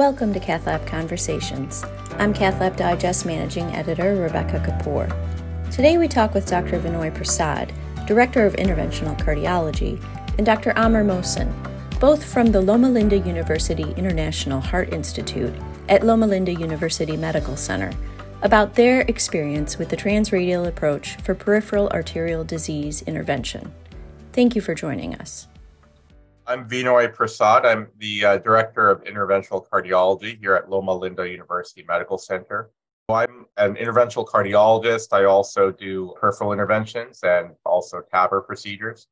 Welcome to CathLab Conversations. I'm CathLab Digest Managing Editor Rebecca Kapoor. Today we talk with Dr. Vinoy Prasad, Director of Interventional Cardiology, and Dr. Amr Mohsen, both from the Loma Linda University International Heart Institute at Loma Linda University Medical Center, about their experience with the transradial approach for peripheral arterial disease intervention. Thank you for joining us. I'm Vinoy Prasad. I'm the uh, Director of Interventional Cardiology here at Loma Linda University Medical Center. I'm an interventional cardiologist. I also do peripheral interventions and also TAVR procedures.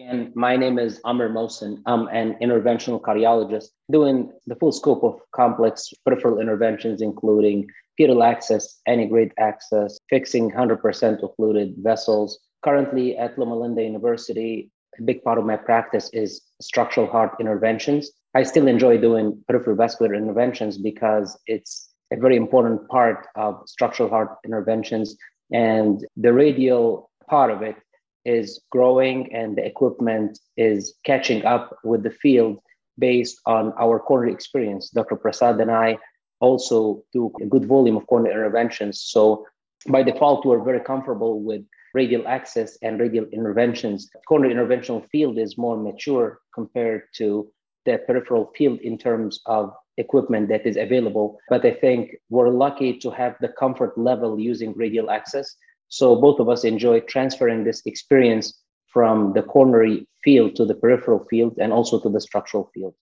And my name is Amr Mohsen. I'm an interventional cardiologist doing the full scope of complex peripheral interventions, including pedal access, antegrade access, fixing 100% occluded vessels. Currently at Loma Linda University, a big part of my practice is structural heart interventions. I still enjoy doing peripheral vascular interventions because it's a very important part of structural heart interventions. And the radial part of it is growing and the equipment is catching up with the field based on our coronary experience. Dr. Prasad and I also do a good volume of coronary interventions. So by default, we're very comfortable with radial access and radial interventions. Coronary interventional field is more mature compared to the peripheral field in terms of equipment that is available. But I think we're lucky to have the comfort level using radial access. So both of us enjoy transferring this experience from the coronary field to the peripheral field and also to the structural field.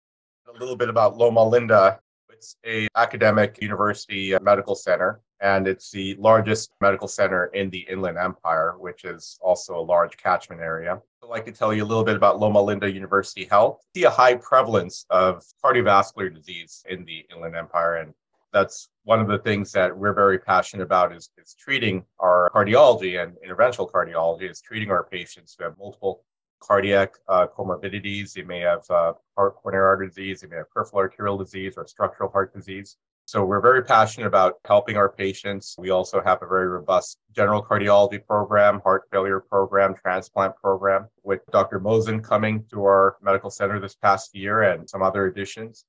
A little bit about Loma Linda. It's a academic university uh, medical center and it's the largest medical center in the Inland Empire, which is also a large catchment area. I'd like to tell you a little bit about Loma Linda University Health. We see a high prevalence of cardiovascular disease in the Inland Empire, and that's one of the things that we're very passionate about is, is treating our cardiology and interventional cardiology is treating our patients who have multiple cardiac uh, comorbidities. They may have uh, heart coronary artery disease, they may have peripheral arterial disease or structural heart disease. So we're very passionate about helping our patients. We also have a very robust general cardiology program, heart failure program, transplant program with Dr. Mohsen coming to our medical center this past year and some other additions.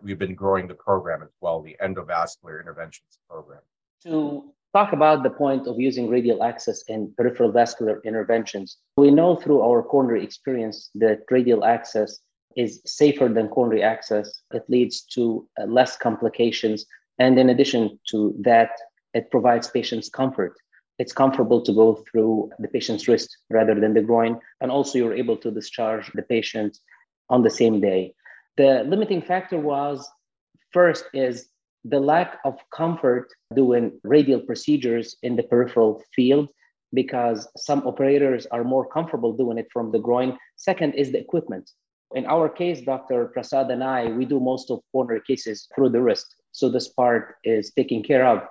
We've been growing the program as well, the endovascular interventions program. To talk about the point of using radial access in peripheral vascular interventions, we know through our coronary experience that radial access is safer than coronary access. It leads to uh, less complications. And in addition to that, it provides patients comfort. It's comfortable to go through the patient's wrist rather than the groin. And also, you're able to discharge the patient on the same day. The limiting factor was first is the lack of comfort doing radial procedures in the peripheral field because some operators are more comfortable doing it from the groin. Second is the equipment. In our case, Dr. Prasad and I, we do most of coronary cases through the wrist. So this part is taken care of.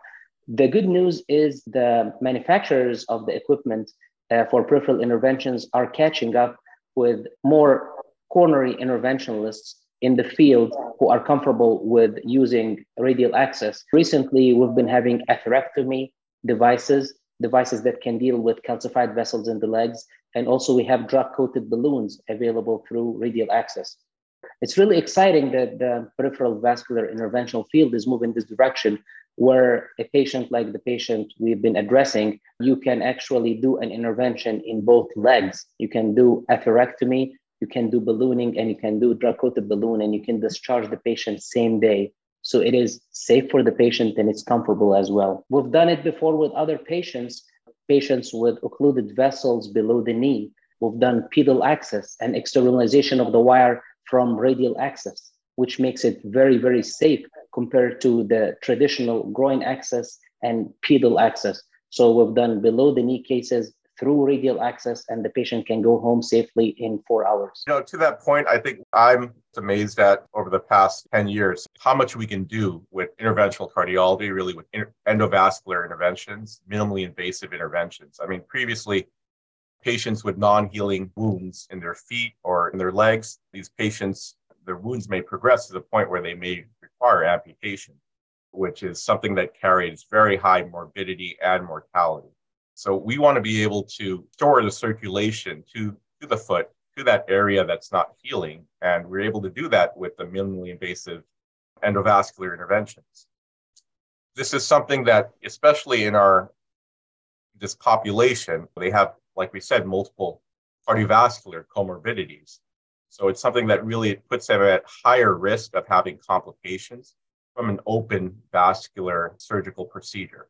The good news is the manufacturers of the equipment uh, for peripheral interventions are catching up with more coronary interventionalists in the field who are comfortable with using radial access. Recently, we've been having atherectomy devices, devices that can deal with calcified vessels in the legs and also we have drug coated balloons available through radial access. It's really exciting that the peripheral vascular interventional field is moving this direction where a patient like the patient we've been addressing, you can actually do an intervention in both legs. You can do atherectomy, you can do ballooning, and you can do drug coated balloon, and you can discharge the patient same day. So it is safe for the patient and it's comfortable as well. We've done it before with other patients patients with occluded vessels below the knee. We've done pedal access and externalization of the wire from radial access, which makes it very, very safe compared to the traditional groin access and pedal access. So we've done below the knee cases through radial access and the patient can go home safely in four hours. You know, to that point, I think I'm amazed at over the past 10 years how much we can do with interventional cardiology, really with endovascular interventions, minimally invasive interventions. I mean, previously, patients with non healing wounds in their feet or in their legs, these patients, their wounds may progress to the point where they may require amputation, which is something that carries very high morbidity and mortality. So we want to be able to store the circulation to, to the foot, to that area that's not healing. And we're able to do that with the minimally invasive endovascular interventions. This is something that, especially in our this population, they have, like we said, multiple cardiovascular comorbidities. So it's something that really puts them at higher risk of having complications from an open vascular surgical procedure.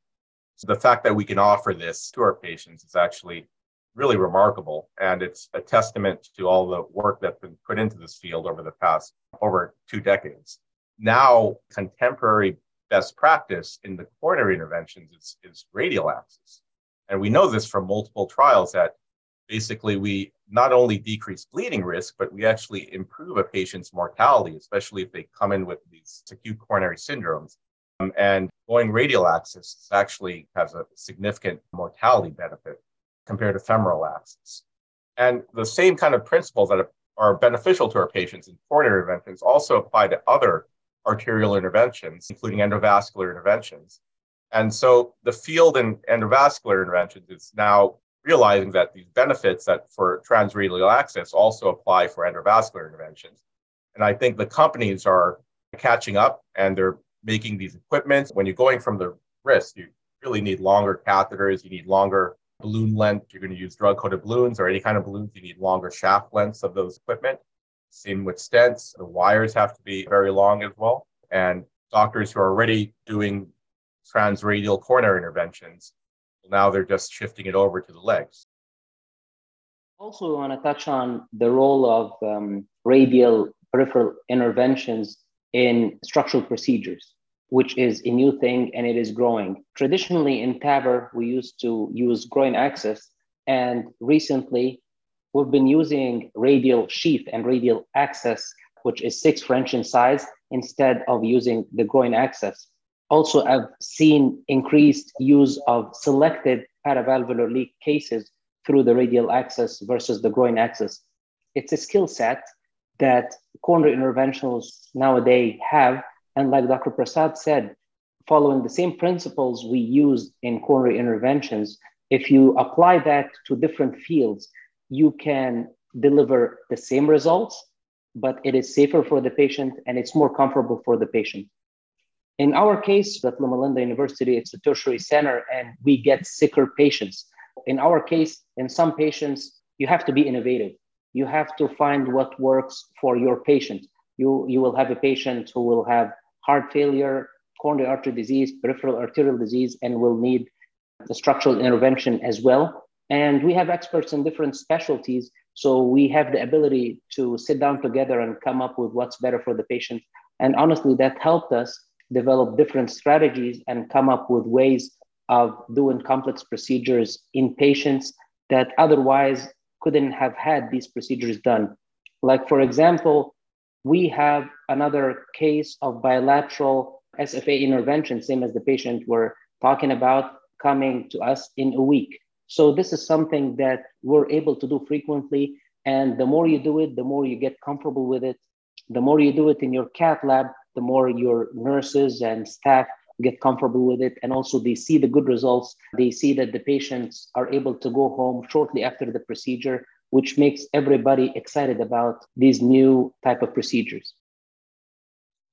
So the fact that we can offer this to our patients is actually really remarkable. And it's a testament to all the work that's been put into this field over the past over two decades. Now, contemporary best practice in the coronary interventions is, is radial access. And we know this from multiple trials that basically we not only decrease bleeding risk, but we actually improve a patient's mortality, especially if they come in with these acute coronary syndromes. Um, and going radial access actually has a significant mortality benefit compared to femoral access. And the same kind of principles that are beneficial to our patients in coronary interventions also apply to other arterial interventions, including endovascular interventions. And so the field in endovascular interventions is now realizing that these benefits that for transradial access also apply for endovascular interventions. And I think the companies are catching up and they're making these equipment. When you're going from the wrist, you really need longer catheters, you need longer balloon length. You're going to use drug coated balloons or any kind of balloons, you need longer shaft lengths of those equipment. Same with stents, the wires have to be very long as well. And doctors who are already doing transradial coronary interventions now they're just shifting it over to the legs. Also, we want to touch on the role of um, radial peripheral interventions in structural procedures, which is a new thing and it is growing. Traditionally, in TAVR, we used to use groin access, and recently, we've been using radial sheath and radial access, which is six French in size, instead of using the groin access also I've seen increased use of selected paravalvular leak cases through the radial access versus the groin access. It's a skill set that coronary interventionalists nowadays have. And like Dr. Prasad said, following the same principles we use in coronary interventions, if you apply that to different fields, you can deliver the same results, but it is safer for the patient and it's more comfortable for the patient. In our case, at Loma Linda University, it's a tertiary center and we get sicker patients. In our case, in some patients, you have to be innovative. You have to find what works for your patient. You, you will have a patient who will have heart failure, coronary artery disease, peripheral arterial disease, and will need structural intervention as well. And we have experts in different specialties. So we have the ability to sit down together and come up with what's better for the patient. And honestly, that helped us develop different strategies and come up with ways of doing complex procedures in patients that otherwise couldn't have had these procedures done. Like, for example, we have another case of bilateral SFA intervention, same as the patient we're talking about, coming to us in a week. So, this is something that we're able to do frequently. And the more you do it, the more you get comfortable with it. The more you do it in your cath lab, the more your nurses and staff get comfortable with it. And also they see the good results. They see that the patients are able to go home shortly after the procedure which makes everybody excited about these new type of procedures.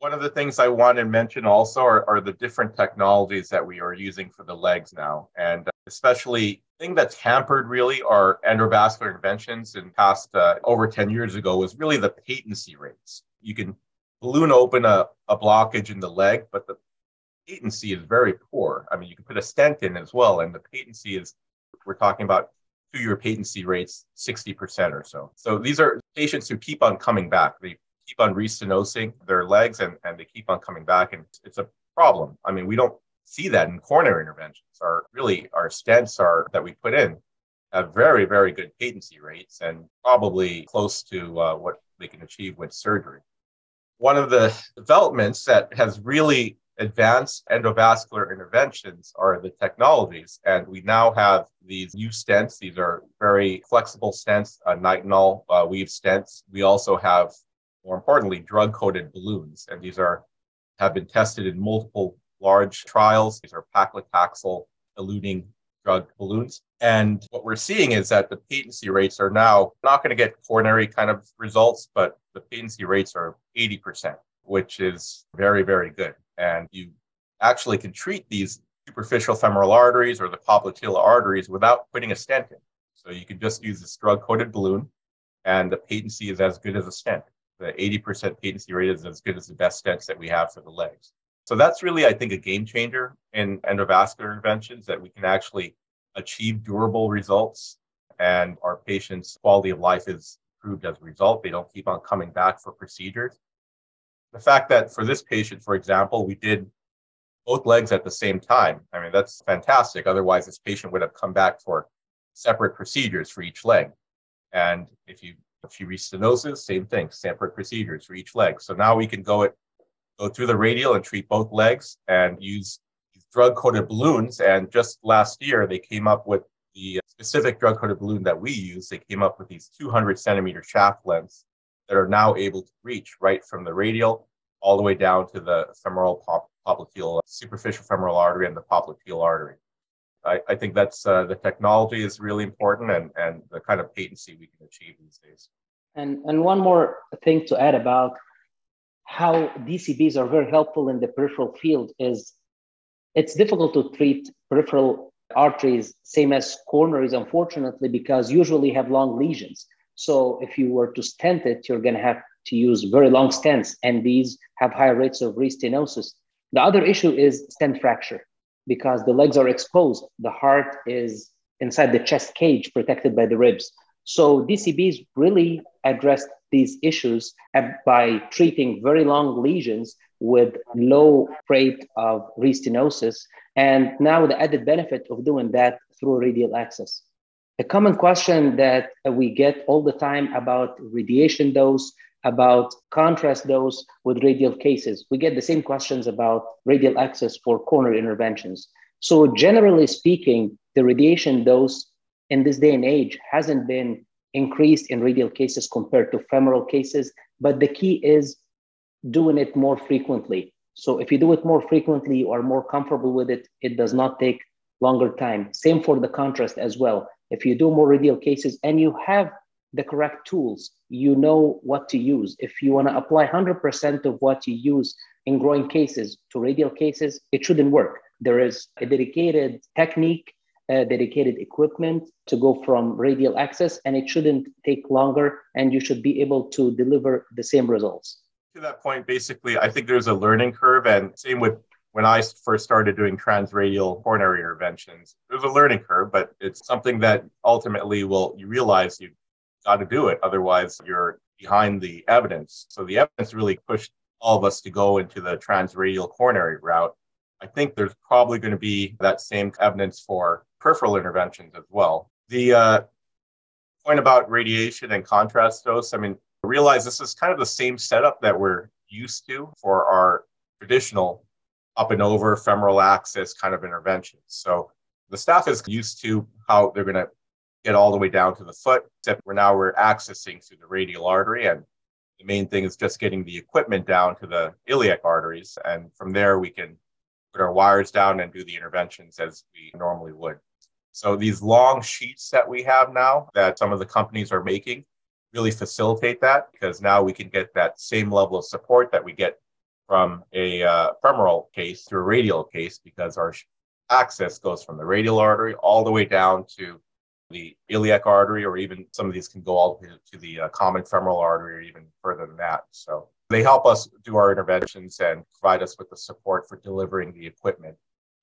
One of the things i want to mention also are, are the different technologies that we are using for the legs now. And especially thing that's hampered really our endovascular interventions in past uh, over 10 years ago was really the patency rates. You can balloon open a, a blockage in the leg, but the patency is very poor. I mean, you can put a stent in as well, and the patency is, we're talking about two year patency rates, 60% or so. So these are patients who keep on coming back. They keep on restenosing their legs and, and they keep on coming back, and it's a problem. I mean, we don't see that in coronary interventions. Our really, our stents are that we put in have very, very good patency rates and probably close to uh, what they can achieve with surgery one of the developments that has really advanced endovascular interventions are the technologies. And we now have these new stents. These are very flexible stents, uh, nitinol uh, weave stents. We also have, more importantly, drug coated balloons. And these are have been tested in multiple large trials. These are paclitaxel eluting drug balloons. And what we're seeing is that the patency rates are now not going to get coronary kind of results, but the patency rates are 80%, which is very, very good. And you actually can treat these superficial femoral arteries or the popliteal arteries without putting a stent in. So you can just use this drug coated balloon, and the patency is as good as a stent. The 80% patency rate is as good as the best stents that we have for the legs. So that's really, I think, a game changer in endovascular interventions that we can actually achieve durable results and our patients' quality of life is improved as a result. They don't keep on coming back for procedures. The fact that for this patient, for example, we did both legs at the same time. I mean, that's fantastic. Otherwise, this patient would have come back for separate procedures for each leg. And if you if she restenosis, same thing, separate procedures for each leg. So now we can go it go through the radial and treat both legs and use drug coated balloons. And just last year, they came up with the specific drug coated balloon that we use. They came up with these 200 centimeter shaft lengths that are now able to reach right from the radial all the way down to the femoral pop, popliteal, superficial femoral artery and the popliteal artery. I, I think that's uh, the technology is really important and, and the kind of patency we can achieve these days. And, and one more thing to add about how DCBs are very helpful in the peripheral field is it's difficult to treat peripheral arteries, same as coronaries, unfortunately, because usually have long lesions. So if you were to stent it, you're going to have to use very long stents, and these have higher rates of restenosis. The other issue is stent fracture because the legs are exposed. The heart is inside the chest cage protected by the ribs. So DCBs really address these issues by treating very long lesions with low rate of restenosis. And now the added benefit of doing that through radial access. A common question that we get all the time about radiation dose, about contrast dose with radial cases. We get the same questions about radial access for coronary interventions. So, generally speaking, the radiation dose in this day and age hasn't been increased in radial cases compared to femoral cases, but the key is doing it more frequently. So, if you do it more frequently, you are more comfortable with it, it does not take longer time. Same for the contrast as well. If you do more radial cases and you have the correct tools, you know what to use. If you want to apply 100% of what you use in growing cases to radial cases, it shouldn't work. There is a dedicated technique, dedicated equipment to go from radial access, and it shouldn't take longer, and you should be able to deliver the same results. To that point, basically, I think there's a learning curve, and same with when I first started doing transradial coronary interventions, there's a learning curve, but it's something that ultimately will you realize you've got to do it. Otherwise, you're behind the evidence. So the evidence really pushed all of us to go into the transradial coronary route. I think there's probably going to be that same evidence for peripheral interventions as well. The uh, point about radiation and contrast dose, I mean, realize this is kind of the same setup that we're used to for our traditional up and over femoral access kind of interventions. So the staff is used to how they're going to get all the way down to the foot, except we're now we're accessing through the radial artery. And the main thing is just getting the equipment down to the iliac arteries. And from there, we can put our wires down and do the interventions as we normally would. So these long sheaths that we have now that some of the companies are making really facilitate that because now we can get that same level of support that we get from a uh, femoral case to a radial case because our access goes from the radial artery all the way down to the iliac artery, or even some of these can go all the way to the uh, common femoral artery, or even further than that. So they help us do our interventions and provide us with the support for delivering the equipment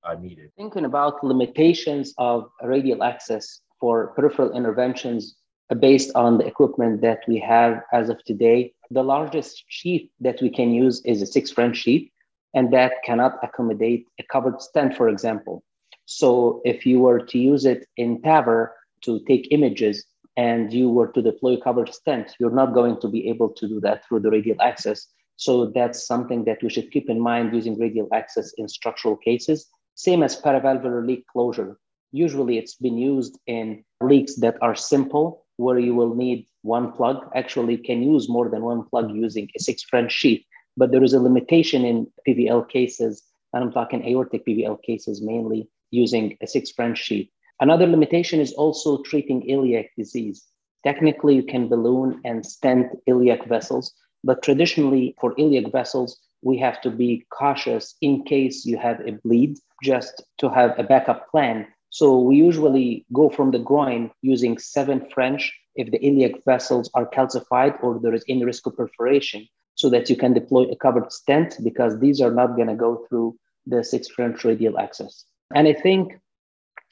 uh, needed. Thinking about limitations of radial access for peripheral interventions based on the equipment that we have as of today, the largest sheath that we can use is a six French sheath, and that cannot accommodate a covered stent, for example. So if you were to use it in TAVR, to take images and you were to deploy a covered stent, you're not going to be able to do that through the radial access. So that's something that we should keep in mind using radial access in structural cases. Same as paravalvular leak closure. Usually it's been used in leaks that are simple, where you will need one plug. Actually, can use more than one plug using a six French sheath. But there is a limitation in PVL cases, and I'm talking aortic PVL cases mainly, using a six French sheath. Another limitation is also treating iliac disease. Technically, you can balloon and stent iliac vessels, But traditionally, for iliac vessels, we have to be cautious in case you have a bleed, just to have a backup plan. So we usually go from the groin using seven French if the iliac vessels are calcified or there is any risk of perforation, so that you can deploy a covered stent because these are not going to go through the six French radial access. And I think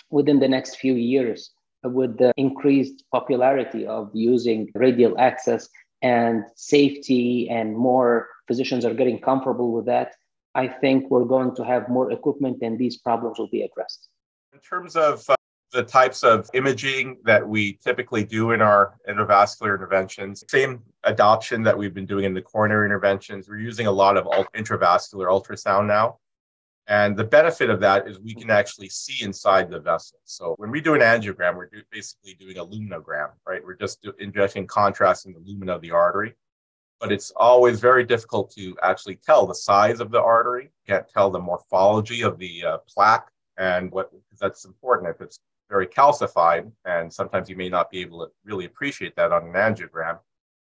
within the next few years, with the increased popularity of using radial access and safety and more physicians are getting comfortable with that, I think we're going to have more equipment and these problems will be addressed. In terms of the types of imaging that we typically do in our endovascular interventions, same adoption that we've been doing in the coronary interventions, we're using a lot of intravascular ultrasound now. And the benefit of that is we can actually see inside the vessel. So when we do an angiogram, we're do, basically doing a luminogram, right? We're just do, injecting contrast in the lumina of the artery. But it's always very difficult to actually tell the size of the artery. Can't tell the morphology of the uh, plaque and what because that's important. If it's very calcified, and sometimes you may not be able to really appreciate that on an angiogram,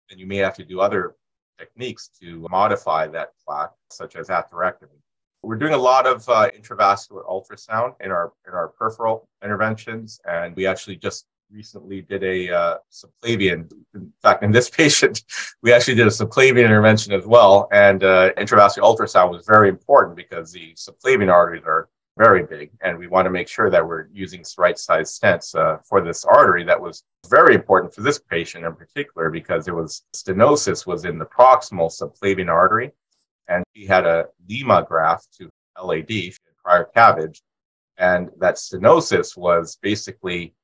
then you may have to do other techniques to modify that plaque, such as atherectomy. We're doing a lot of uh, intravascular ultrasound in our in our peripheral interventions, and we actually just recently did a uh, subclavian. In fact, in this patient, we actually did a subclavian intervention as well, and uh, intravascular ultrasound was very important because the subclavian arteries are very big, and we want to make sure that we're using right size stents uh, for this artery. That was very important for this patient in particular because it was stenosis was in the proximal subclavian artery, and she had a LIMA graft to LAD, prior CABG, and that stenosis was basically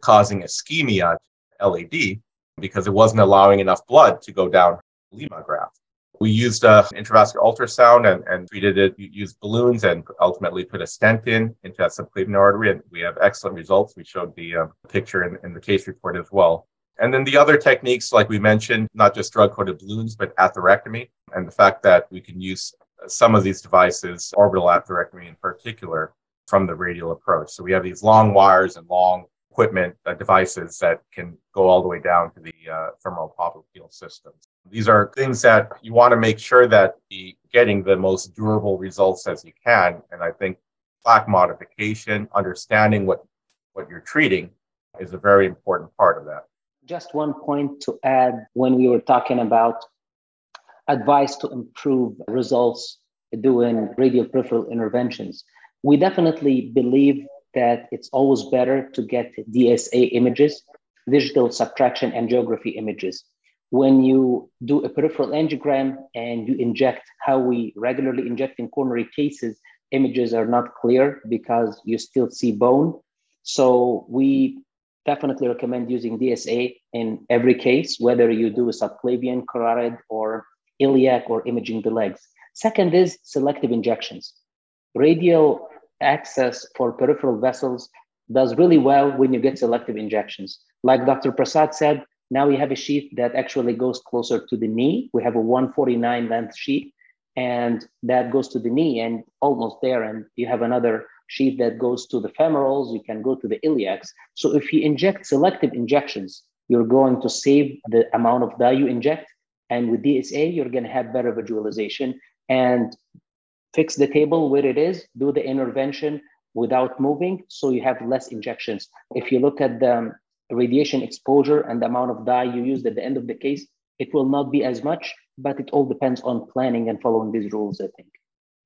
causing ischemia to LAD because it wasn't allowing enough blood to go down LIMA graft. We used uh, intravascular ultrasound and, and treated it, used balloons and ultimately put a stent in into that subclavian artery. And we have excellent results. We showed the uh, picture in, in the case report as well. And then the other techniques, like we mentioned, not just drug coated balloons, but atherectomy, and the fact that we can use some of these devices, orbital atherectomy in particular, from the radial approach. So we have these long wires and long equipment uh, devices that can go all the way down to the uh, femoral popliteal systems. These are things that you want to make sure that you're getting the most durable results as you can. And I think plaque modification, understanding what, what you're treating is a very important part of that. Just one point to add when we were talking about advice to improve results doing radial peripheral interventions. We definitely believe that it's always better to get DSA images, digital subtraction and angiography images. When you do a peripheral angiogram and you inject how we regularly inject in coronary cases, images are not clear because you still see bone. So we definitely recommend using DSA in every case, whether you do a subclavian, carotid, or iliac, or imaging the legs. Second is selective injections. Radial access for peripheral vessels does really well when you get selective injections. Like Dr. Prasad said, now we have a sheath that actually goes closer to the knee. We have a 149 length sheath, and that goes to the knee and almost there. And you have another sheath that goes to the femorals, you can go to the iliacs. So if you inject selective injections, you're going to save the amount of dye you inject. And with DSA, you're going to have better visualization and fix the table where it is, do the intervention without moving, so you have less injections. If you look at the radiation exposure and the amount of dye you used at the end of the case, it will not be as much, but it all depends on planning and following these rules, I think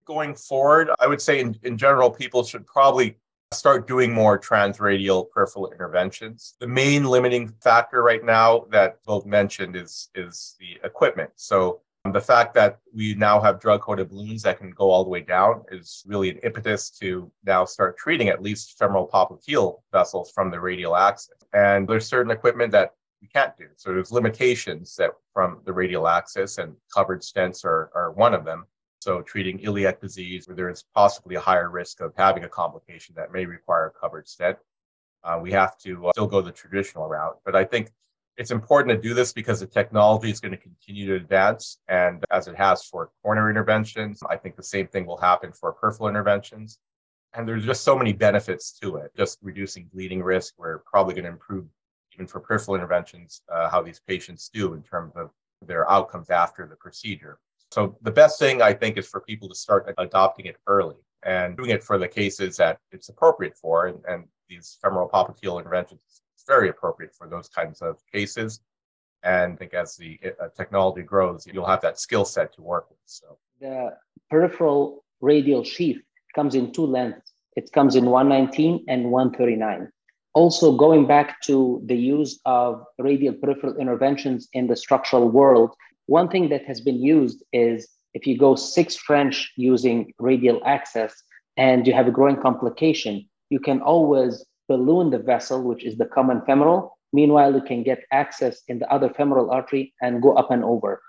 going forward, I would say in, in general, people should probably start doing more transradial peripheral interventions. The main limiting factor right now that both mentioned is is the equipment. So the fact that we now have drug-coated balloons that can go all the way down is really an impetus to now start treating at least femoral popliteal vessels from the radial access. And there's certain equipment that we can't do. So there's limitations that from the radial access, and covered stents are, are one of them. So, treating iliac disease where there is possibly a higher risk of having a complication that may require a covered stent, uh, we have to uh, still go the traditional route. But I think it's important to do this because the technology is going to continue to advance. And as it has for coronary interventions, I think the same thing will happen for peripheral interventions. And there's just so many benefits to it. Just reducing bleeding risk, we're probably going to improve even for peripheral interventions, uh, how these patients do in terms of their outcomes after the procedure. So the best thing I think is for people to start adopting it early and doing it for the cases that it's appropriate for. And, and these femoral popliteal interventions very appropriate for those kinds of cases. And I think as the uh, technology grows, you'll have that skill set to work with. So the peripheral radial sheath comes in two lengths. It comes in 119 and 139. Also, going back to the use of radial peripheral interventions in the structural world, one thing that has been used is if you go six French using radial access and you have a growing complication, you can always balloon the vessel, which is the common femoral. Meanwhile, you can get access in the other femoral artery and go up and over.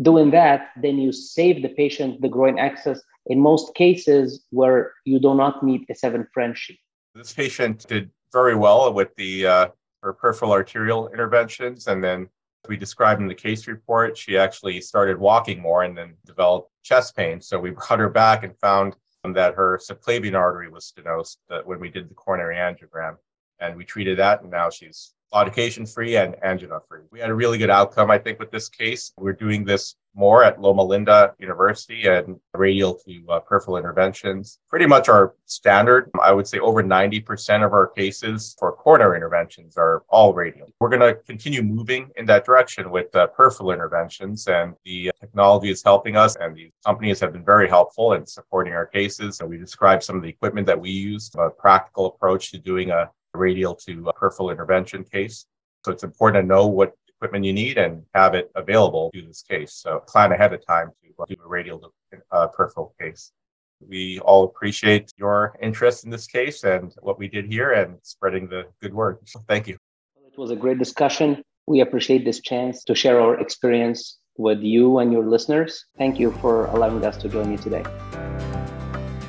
Doing that, then you save the patient the groin access in most cases where you do not need a seven French sheath. This patient did very well with the uh, her peripheral arterial interventions, and then we described in the case report, she actually started walking more and then developed chest pain. So we brought her back and found Um, that her subclavian artery was stenosed uh, when we did the coronary angiogram. And we treated that, and now she's claudication free and angina free. We had a really good outcome, I think, with this case. We're doing this more at Loma Linda University and radial to uh, peripheral interventions. Pretty much our standard. I would say over 90% of our cases for coronary interventions are all radial. We're going to continue moving in that direction with uh, peripheral interventions, and the technology is helping us, and these companies have been very helpful in supporting our cases. And we described some of the equipment that we use, a practical approach to doing a radial to peripheral intervention case. So it's important to know what equipment you need and have it available to this case. So plan ahead of time to do a radial uh, peripheral case. We all appreciate your interest in this case and what we did here and spreading the good word. Thank you. It was a great discussion. We appreciate this chance to share our experience with you and your listeners. Thank you for allowing us to join you today.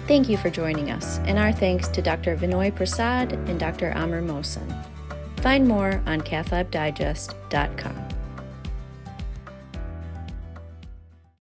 Thank you for joining us, and our thanks to Dr. Vinoy Prasad and Dr. Amr Mohsen. Find more on cathlabdigest.com.